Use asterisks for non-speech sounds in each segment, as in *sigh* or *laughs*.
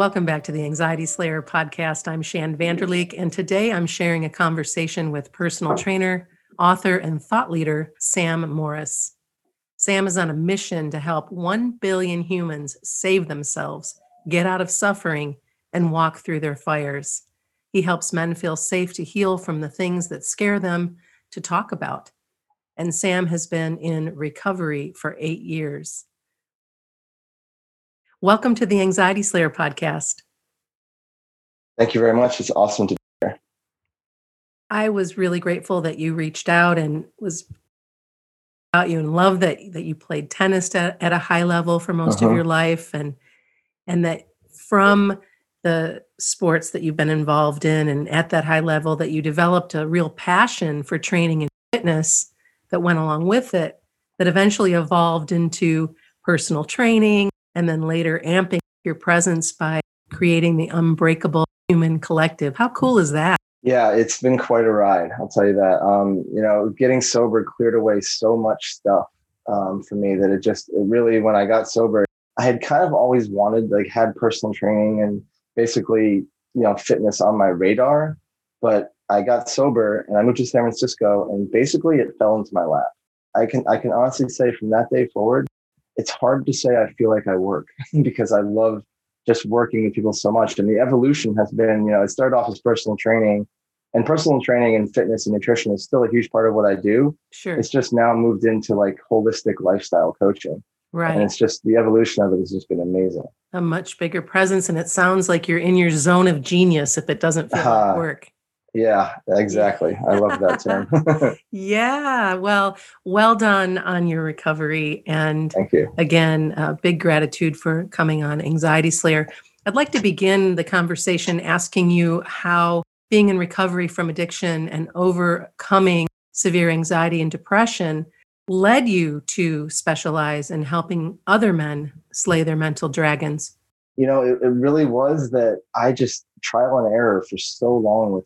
Welcome back to the Anxiety Slayer podcast. I'm Shann Vander Leek, and today I'm sharing a conversation with personal trainer, author, and thought leader Sam Morris. Sam is on a mission to help 1 billion humans save themselves, get out of suffering, and walk through their fires. He helps men feel safe to heal from the things that scare them to talk about. And Sam has been in recovery for eight years. Welcome to the Anxiety Slayer podcast. Thank you very much. It's awesome to be here. I was really grateful that you reached out and was about you and love that that you played tennis at, at a high level for most uh-huh. of your life and and that from the sports that you've been involved in and at that high level that you developed a real passion for training and fitness that went along with it that eventually evolved into personal training and then later amping your presence by creating the Unbreakable Human Collective. How cool is that? Yeah, it's been quite a ride. I'll tell you that. Um, you know, getting sober cleared away so much stuff um, for me that it just it really, when I got sober, I had kind of always wanted, like, had personal training and basically, you know, fitness on my radar. But I got sober and I moved to San Francisco, and basically, it fell into my lap. I can I can honestly say from that day forward, it's hard to say I feel like I work *laughs* because I love just working with people so much. And the evolution has been, you know, it started off as personal training and personal training and fitness and nutrition is still a huge part of what I do. Sure. It's just now moved into like holistic lifestyle coaching. Right. And it's just the evolution of it has just been amazing. A much bigger presence. And it sounds like you're in your zone of genius if it doesn't feel uh, like work. Yeah, exactly. I love that term. *laughs* *laughs* yeah. Well, well done on your recovery. And thank you. Again, uh, big gratitude for coming on Anxiety Slayer. I'd like to begin the conversation asking you how being in recovery from addiction and overcoming severe anxiety and depression led you to specialize in helping other men slay their mental dragons. You know, it, it really was that I just trial and error for so long with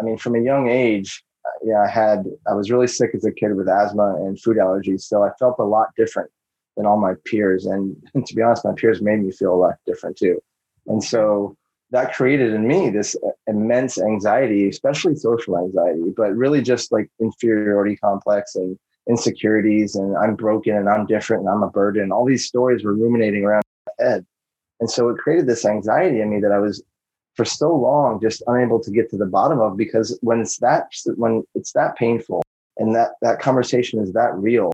I mean, from a young age, yeah, I had, I was really sick as a kid with asthma and food allergies. So I felt a lot different than all my peers. And, *laughs* and to be honest, my peers made me feel a lot different too. And so that created in me this uh, immense anxiety, especially social anxiety, but really just like inferiority complex and insecurities and I'm broken and I'm different and I'm a burden. All these stories were ruminating around my head. And so it created this anxiety in me that I was for so long just unable to get to the bottom of because when it's that when it's that painful and that that conversation is that real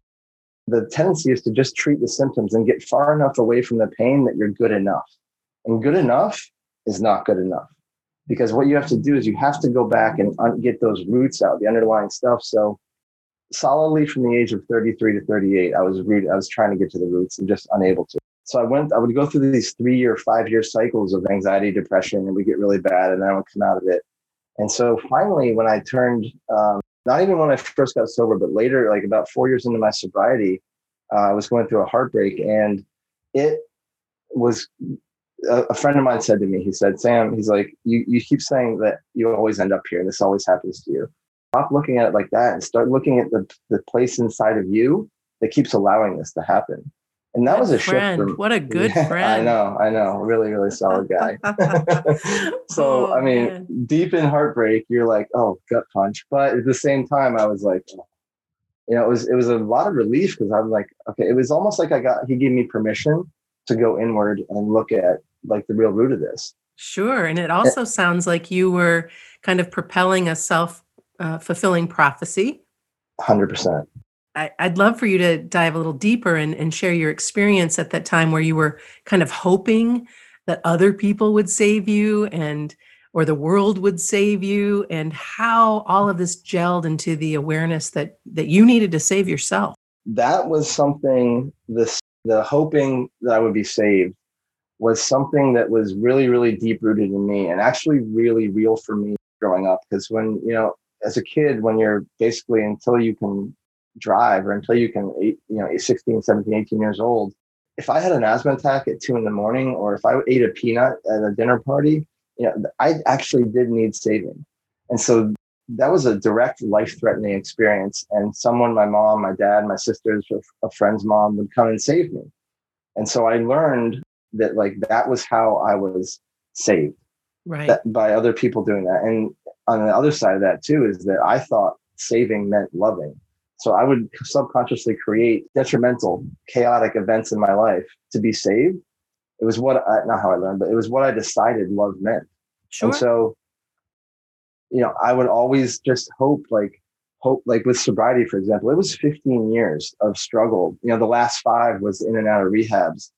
the tendency is to just treat the symptoms and get far enough away from the pain that you're good enough. And good enough is not good enough because what you have to do is you have to go back and un- get those roots out the underlying stuff. So solidly from the age of 33 to 38 i was root i was trying to get to the roots and just unable to so I went, I would go through these three or five year cycles of anxiety, depression, and we get really bad, and then I would come out of it. And so finally, when I turned, um, not even when I first got sober, but later, like about four years into my sobriety, uh, I was going through a heartbreak, and it was a, a, friend of mine said to me, he said, Sam, he's like, you, you keep saying that you always end up here, and this always happens to you. Stop looking at it like that and start looking at the, the place inside of you that keeps allowing this to happen and that was a friend. shift. From, what a *laughs* good yeah, friend. I know, I know, really, really solid guy. *laughs* *laughs* so, oh, I mean, man. deep in heartbreak, you're like, oh, gut punch. But at the same time, I was like, you know, it was it was a lot of relief because I'm like, okay, it was almost like I got he gave me permission to go inward and look at like the real root of this. Sure, and it also it, sounds like you were kind of propelling a self uh, fulfilling prophecy. Hundred percent. I, would love for you to dive a little deeper and, and share your experience at that time where you were kind of hoping that other people would save you and or the world would save you and how all of this gelled into the awareness that that you needed to save yourself. That was something this the hoping that i would be saved was something that was really really deep rooted in me and actually really real for me growing up. Because when you know as a kid when you're basically until you can drive or until you can, you know, 16, 17, 18 years old. If I had an asthma attack at two in the morning, or if I ate a peanut at a dinner party, you know, I actually did need saving. And so that was a direct life threatening experience. And someone, my mom, my dad, my sisters, a friend's mom would come and save me. And so I learned that like that was how I was saved Right. that, by other people doing that. And on the other side of that too is that I thought saving meant loving. So I would subconsciously create detrimental, chaotic events in my life to be saved. It was what I, not how I learned, but it was what I decided love meant. sure. And so, you know, I would always just hope, like, hope, like with sobriety, for example, it was 15 years of struggle. You know, the last five was in and out of rehabs.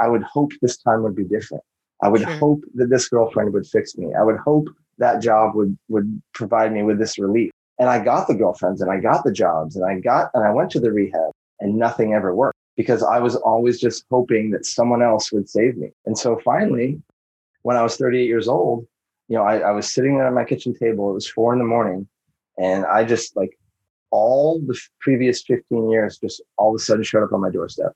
I would hope this time would be different. I would Sure. hope that this girlfriend would fix me. I would hope that job would would provide me with this relief. And I got the girlfriends and I got the jobs and I got and I went to the rehab and nothing ever worked because I was always just hoping that someone else would save me. And so finally, when I was 38 years old, you know, I, I was sitting there at my kitchen table. It was four in the morning, and I just like all the previous 15 years just all of a sudden showed up on my doorstep,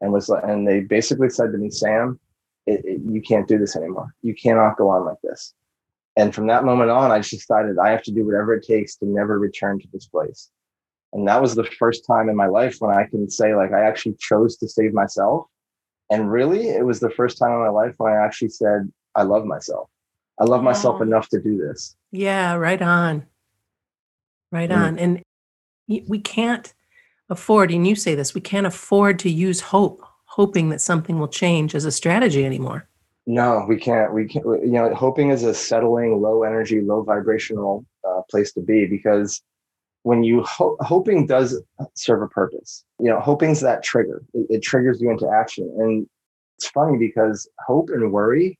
and was like, and they basically said to me, Sam, it, it, you can't do this anymore. You cannot go on like this. And from that moment on, I just decided I have to do whatever it takes to never return to this place. And that was the first time in my life when I can say like I actually chose to save myself. And really, it was the first time in my life when I actually said I love myself. I love myself enough to do this. Yeah, right on. Right Mm. on. And we can't afford, and you say this, we can't afford to use hope, hoping that something will change as a strategy anymore. No, we can't. We can't. You know, hoping is a settling, low energy, low vibrational uh, place to be because when you ho- hoping does serve a purpose. You know, hoping's that trigger. It, it triggers you into action, and it's funny because hope and worry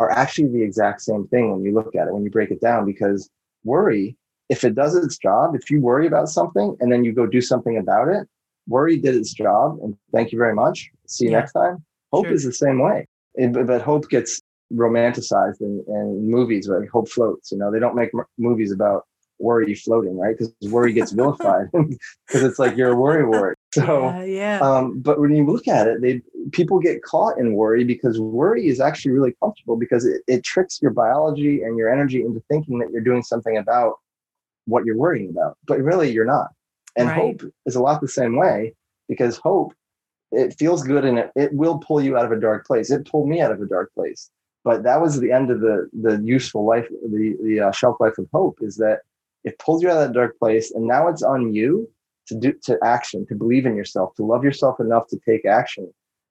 are actually the exact same thing when you look at it when you break it down. Because worry, if it does its job, if you worry about something and then you go do something about it, worry did its job, and thank you very much. See you Yeah. next time. Hope Sure. is the same way it, but, hope gets romanticized in, in movies like hope floats you know? They don't make m- movies about worry floating right? Because worry gets vilified *laughs* because it's like you're a worry wart. *laughs* So yeah, yeah. um, but when you look at it they people get caught in worry because worry is actually really comfortable because it, it tricks your biology and your energy into thinking that you're doing something about what you're worrying about but really you're not. And Right. hope is a lot the same way because hope it feels good and it, it will pull you out of a dark place. It pulled me out of a dark place. But that was the end of the the useful life the the uh, shelf life of hope is that it pulled you out of that dark place and now it's on you to do to action to believe in yourself to love yourself enough to take action.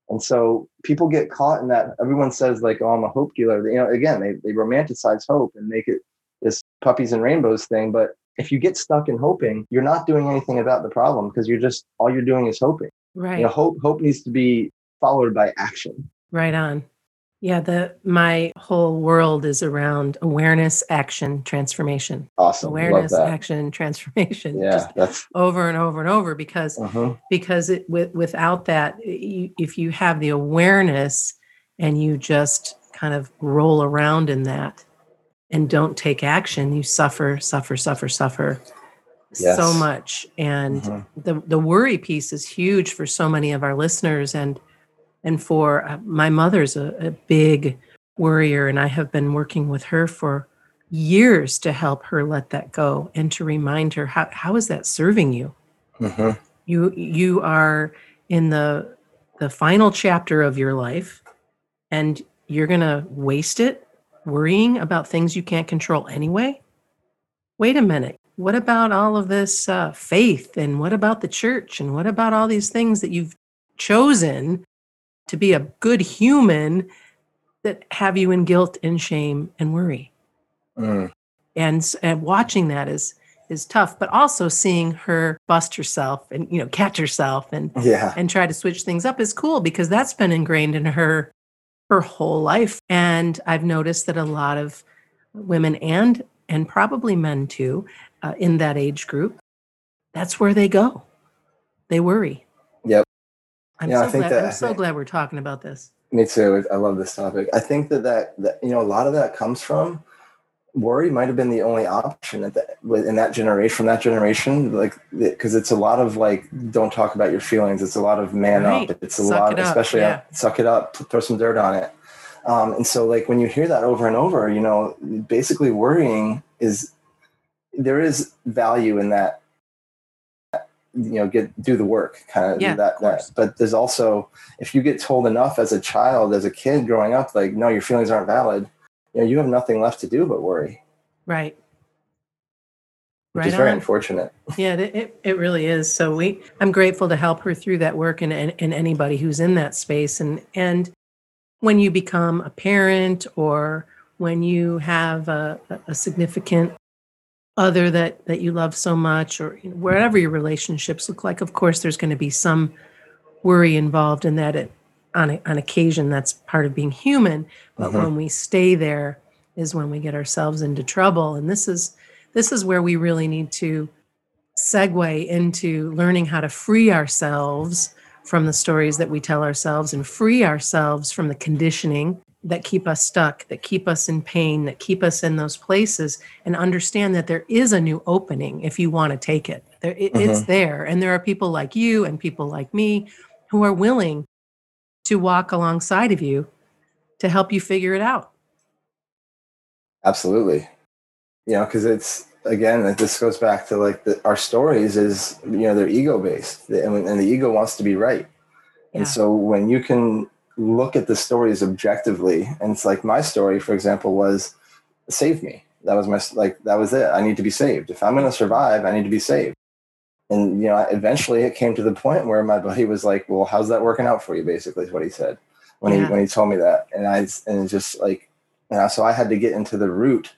And so people get caught in that. Everyone says like oh i'm a hope dealer. You know again they, they romanticize hope and make it this puppies and rainbows thing but if you get stuck in hoping you're not doing anything about the problem because you're just all you're doing is hoping right. you know hope hope needs to be followed by action Right on. Yeah, the my whole world is around awareness, action, transformation. awesome Awareness, love that action, *laughs* transformation. yeah Just that's over and over and over because uh-huh. because it with, without that you, if you have the awareness and you just kind of roll around in that and don't take action you suffer suffer suffer suffer so much. And Mhm. the the worry piece is huge for so many of our listeners and and for uh, my mother's a, a big worrier and i have been working with her for years to help her let that go and to remind her how, how is that serving you? Mhm. you you are in the the final chapter of your life and you're going to waste it worrying about things you can't control anyway? Wait a minute what about all of this uh, faith? And what about the church? And what about all these things that you've chosen to be a good human that have you in guilt and shame and worry? Mm. and and watching that is is tough but also seeing her bust herself and you know catch herself and yeah. and try to switch things up is cool because that's been ingrained in her her whole life. And i've noticed that a lot of women and and probably men too uh, in that age group that's where they go they worry Yep. i'm Yeah, I so think glad that- i'm so glad we're talking about this Me too. I love this topic. I think that, that that you know a lot of that comes from worry. Might have been the only option at that in that generation from that generation, like because it's a lot of like don't talk about your feelings. It's a lot of man Right. up. It's a Suck lot, it up, especially yeah. suck it up, throw some dirt on it. Um, and so like when you hear that over and over, you know, basically worrying is there is value in that you know get do the work kind of Yeah, that of that but there's also if you get told enough as a child as a kid growing up like no your feelings aren't valid you know you have nothing left to do but worry Right. which Right is very on. unfortunate Yeah, it, it, really is. So we, I'm grateful to help her through that work and, and, and anybody who's in that space. And, and when you become a parent or when you have a- a significant other that, that you love so much or you know, wherever your relationships look like, of course, there's going to be some worry involved in that it, on, a, on occasion, that's part of being human. But Mhm. when we stay there is when we get ourselves into trouble. And this is, this is where we really need to segue into learning how to free ourselves from the stories that we tell ourselves and free ourselves from the conditioning that keep us stuck, that keep us in pain, that keep us in those places, and understand that there is a new opening if you want to take it. There, it It's mm-hmm. there. And there are people like you and people like me who are willing to walk alongside of you to help you figure it out. absolutely you know because it's again like this goes back to like the, our stories is you know they're ego based and, and the ego wants to be right Yeah. and so when you can look at the stories objectively. And it's like my story for example was save me. That was my like that was it. I need to be saved. If i'm going to survive i need to be saved. And you know eventually it came to the point where my buddy was like well how's that working out for you? basically is what he said when Yeah. he when he told me that. And i and it's just like you know, so i had to get into the root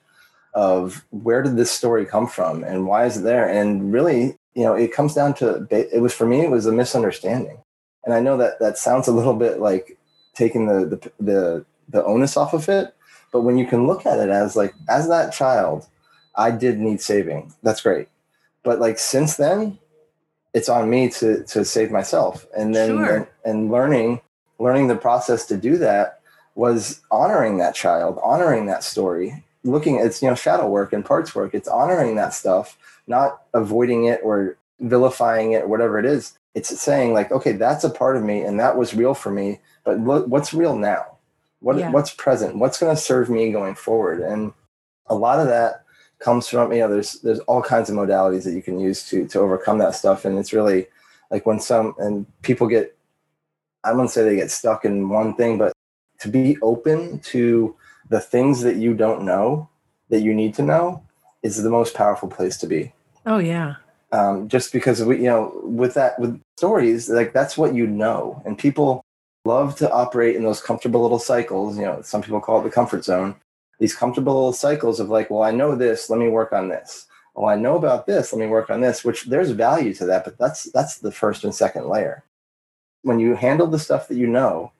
of where did this story come from and why is it there? And really you know it comes down to it was for me it was a misunderstanding. And i know that that sounds a little bit like taking the the the, the onus off of it. But when you can look at it as like as that child i did need saving. That's great. But like since then it's on me to to save myself. And then Sure. and, learning learning the process to do that was honoring that child honoring that story looking it's you know shadow work and parts work. It's honoring that stuff not avoiding it or vilifying it or whatever it is it's saying like okay that's a part of me and that was real for me but look, what's real now? What, Yeah. what's present? What's going to serve me going forward? And a lot of that comes from you know there's there's all kinds of modalities that you can use to to overcome that stuff. And it's really like when some and people get i wouldn't say they get stuck in one thing but to be open to the things that you don't know that you need to know is the most powerful place to be. Oh, yeah. Um, just because we you know with that with stories like that's what you know. And people love to operate in those comfortable little cycles you know some people call it the comfort zone. These comfortable little cycles of like well i know this let me work on this. Well i know about this let me work on this which there's value to that but that's that's the first and second layer. When you handle the stuff that you know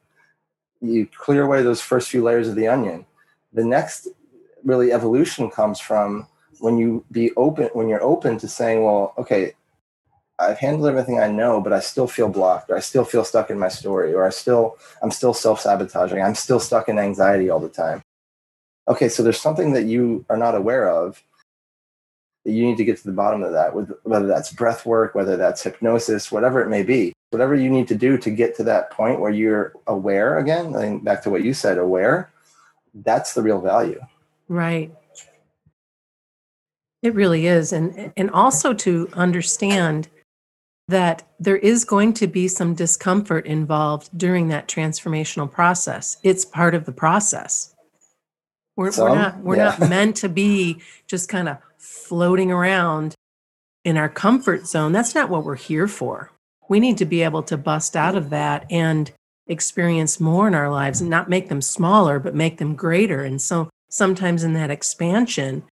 you clear away those first few layers of the onion. The next really evolution comes from when you be open when you're open to saying well okay i've handled everything i know but i still feel blocked or i still feel stuck in my story or i still i'm still self-sabotaging i'm still stuck in anxiety all the time. Okay so there's something that you are not aware of that you need to get to the bottom of that whether that's breath work whether that's hypnosis whatever it may be. Whatever you need to do to get to that point where you're aware again I think back to what you said aware that's the real value. Right. It really is. And and also to understand that there is going to be some discomfort involved during that transformational process. It's part of the process. We're, we're not we're yeah. not meant to be just kind of floating around in our comfort zone. That's not what we're here for. We need to be able to bust out of that and experience more in our lives and not make them smaller, but make them greater. And so sometimes in that expansion,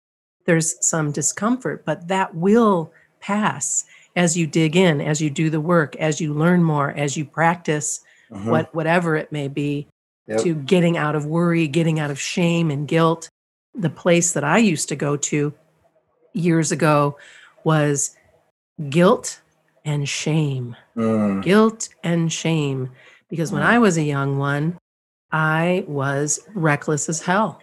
there's some discomfort, but that will pass as you dig in, as you do the work, as you learn more, as you practice Mhm. what whatever it may be Yep. to getting out of worry, getting out of shame and guilt. The place that I used to go to years ago was guilt and shame Mm. guilt and shame because when Mm. I was a young one, I was reckless as hell.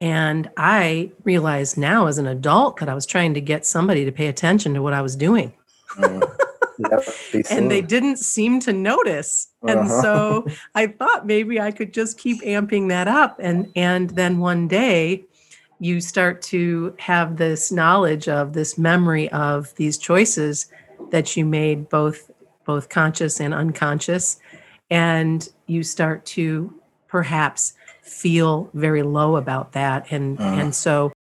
And I realized now as an adult that I was trying to get somebody to pay attention to what I was doing. Mm. *laughs* Yep, And they didn't seem to notice. And Uh-huh. so I thought maybe I could just keep amping that up. And and then one day you start to have this knowledge of this memory of these choices that you made both both conscious and unconscious and you start to perhaps feel very low about that and Uh-huh. and so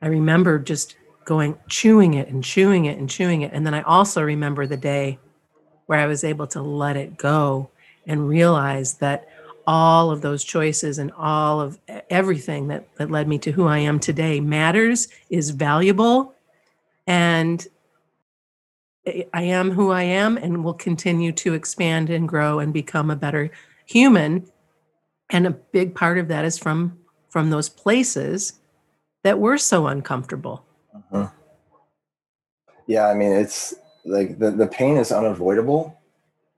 i remember just going chewing it and chewing it and chewing it and then i also remember the day where i was able to let it go and realize that all of those choices and all of everything that, that led me to who i am today matters is valuable and I am who I am and will continue to expand and grow and become a better human. And a big part of that is from from those places that were so uncomfortable. Mhm. Yeah, I mean, it's like the, the pain is unavoidable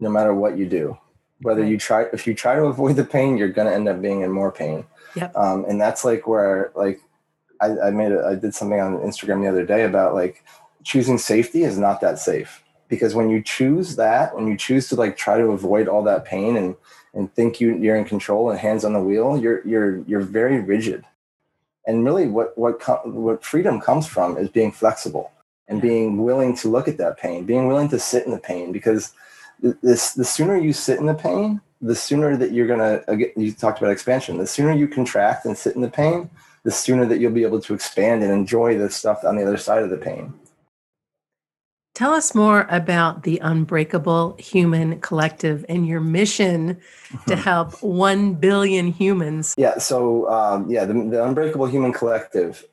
no matter what you do. Whether Right. you try, if you try to avoid the pain, you're going to end up being in more pain. Yep. Um, and that's like where, like, I, I made, a, I did something on Instagram the other day about like choosing safety is not that safe because when you choose that, when you choose to like try to avoid all that pain and, and think you, you're in control and hands on the wheel, you're, you're, you're very rigid. And really what, what, co- what freedom comes from is being flexible and being willing to look at that pain, being willing to sit in the pain because th- this the sooner you sit in the pain, the sooner that you're gonna again, you talked about expansion. The sooner you contract and sit in the pain, the sooner that you'll be able to expand and enjoy the stuff on the other side of the pain. Tell us more about the Unbreakable Human Collective and your mission to help 1 billion humans. Yeah. So um, yeah, the, the Unbreakable Human Collective.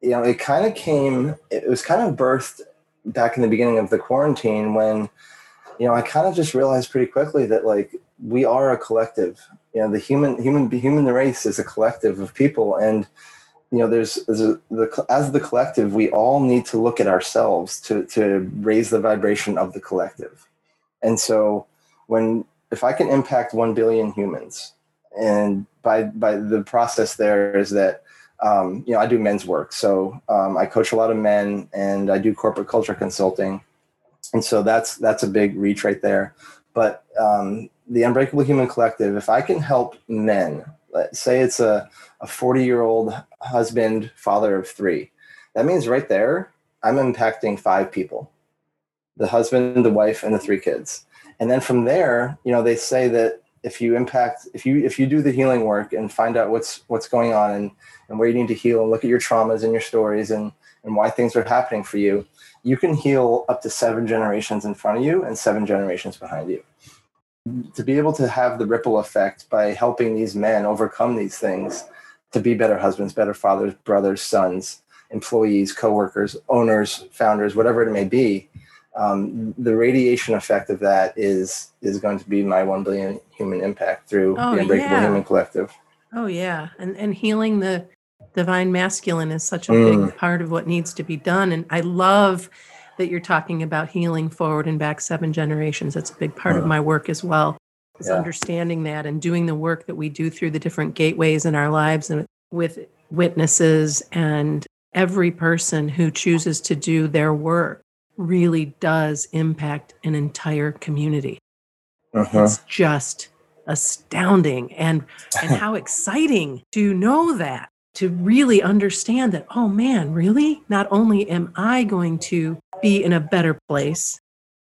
You know, it kind of came. It was kind of birthed back in the beginning of the quarantine when, you know, I kind of just realized pretty quickly that like we are a collective. You know, the human human human race is a collective of people, and you know, there's, there's a, the as the collective, we all need to look at ourselves to to raise the vibration of the collective. And so, when if I can impact one billion humans, and by by the process there is that um, you know I do men's work, so um, I coach a lot of men, and I do corporate culture consulting, and so that's that's a big reach right there. But um, the Unbreakable Human Collective, if I can help men, let's say it's a a 40 year old husband, father of three, that means right there I'm impacting five people the husband, the wife, and the three kids. And then from there, you know, they say that if you impact, if you if you do the healing work and find out what's what's going on and, and where you need to heal and look at your traumas and your stories and and why things are happening for you, you can heal up to seven generations in front of you and seven generations behind you. To be able to have the ripple effect by helping these men overcome these things, to be better husbands, better fathers, brothers, sons, employees, coworkers, owners, founders, whatever it may be, um, the radiation effect of that is is going to be my one billion human impact through Oh, the Unbreakable yeah. Human Collective. Oh yeah, and and healing the divine masculine is such a Mm. big part of what needs to be done. And I love that you're talking about healing forward and back seven generations. That's a big part of my work as well. Is Yeah. understanding that and doing the work that we do through the different gateways in our lives and with witnesses and every person who chooses to do their work really does impact an entire community Mhm. it's just astounding and and how *laughs* exciting to know that to really understand that oh man really not only am i going to be in a better place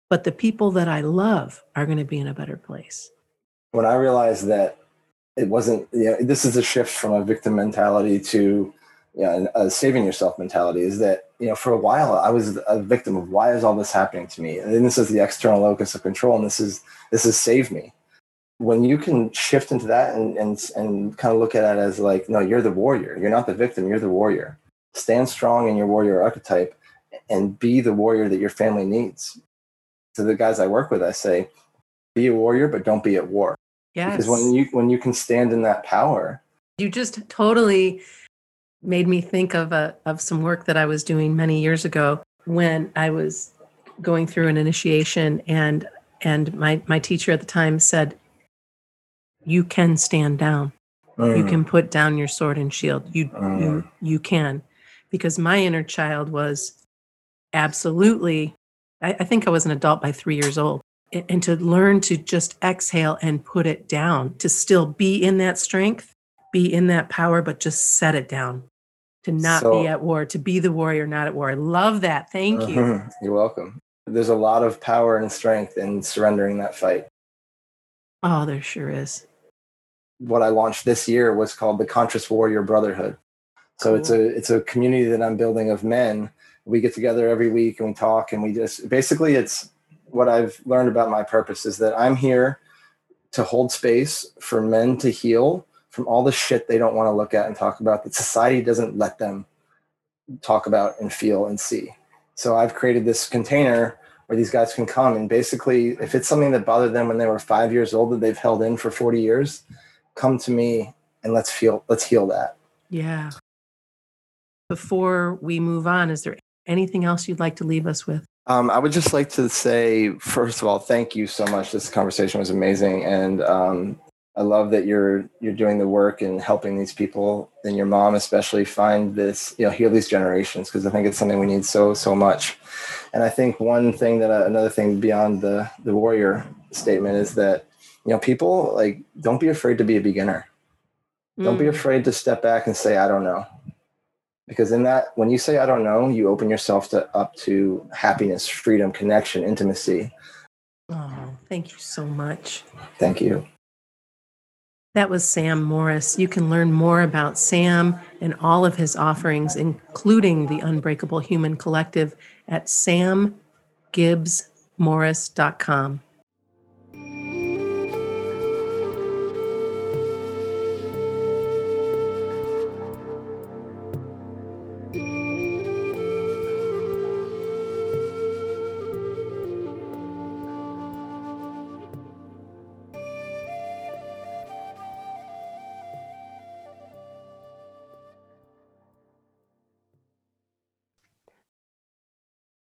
but the people that i love are going to be in a better place when I realized that it wasn't, you know, this is a shift from a victim mentality to, you know, a saving yourself mentality. Is that you know, for a while I was a victim of why is all this happening to me, and this is the external locus of control, and this is this is saved me. When you can shift into that and and and kind of look at it as like, no, you're the warrior. You're not the victim. You're the warrior. Stand strong in your warrior archetype, and be the warrior that your family needs. To the guys I work with, I say, be a warrior, but don't be at war. Yes because when you when you can stand in that power you just totally made me think of a of some work that I was doing many years ago when I was going through an initiation and and my my teacher at the time said you can stand down. You Mm, can put down your sword and shield. You you Mm. you can. Because my inner child was absolutely I, I think I was an adult by three years old and to learn to just exhale and put it down to still be in that strength be in that power but just set it down to not So- be at war to be the warrior not at war i love that thank you mhm, you're welcome there's a lot of power and strength in surrendering that fight. Oh, there sure is. What I launched this year was called the Conscious Warrior Brotherhood. So cool. it's a it's a community that I'm building of men. We get together every week and we talk and we just basically it's what I've learned about my purpose is that I'm here to hold space for men to heal from all the shit they don't want to look at and talk about that society doesn't let them talk about and feel and see. So I've created this container where these guys can come and basically, if it's something that bothered them when they were five years old that they've held in for 40 years, come to me and let's feel, let's heal that. Yeah. Before we move on, is there anything else you'd like to leave us with? Um, I would just like to say, first of all, thank you so much. This conversation was amazing, and um, I love that you're you're doing the work and helping these people and your mom especially find this, you know, heal these generations because I think it's something we need so so much. And I think one thing that uh, another thing beyond the the warrior statement is that you know people like don't be afraid to be a beginner. Mm. Don't be mm. afraid to step back and say I don't know because in that when you say i don't know you open yourself to up to happiness freedom connection intimacy. Oh thank you so much. Thank you. That was sam morris. You can learn more about sam and all of his offerings including the unbreakable human collective at samgibbsmorris.com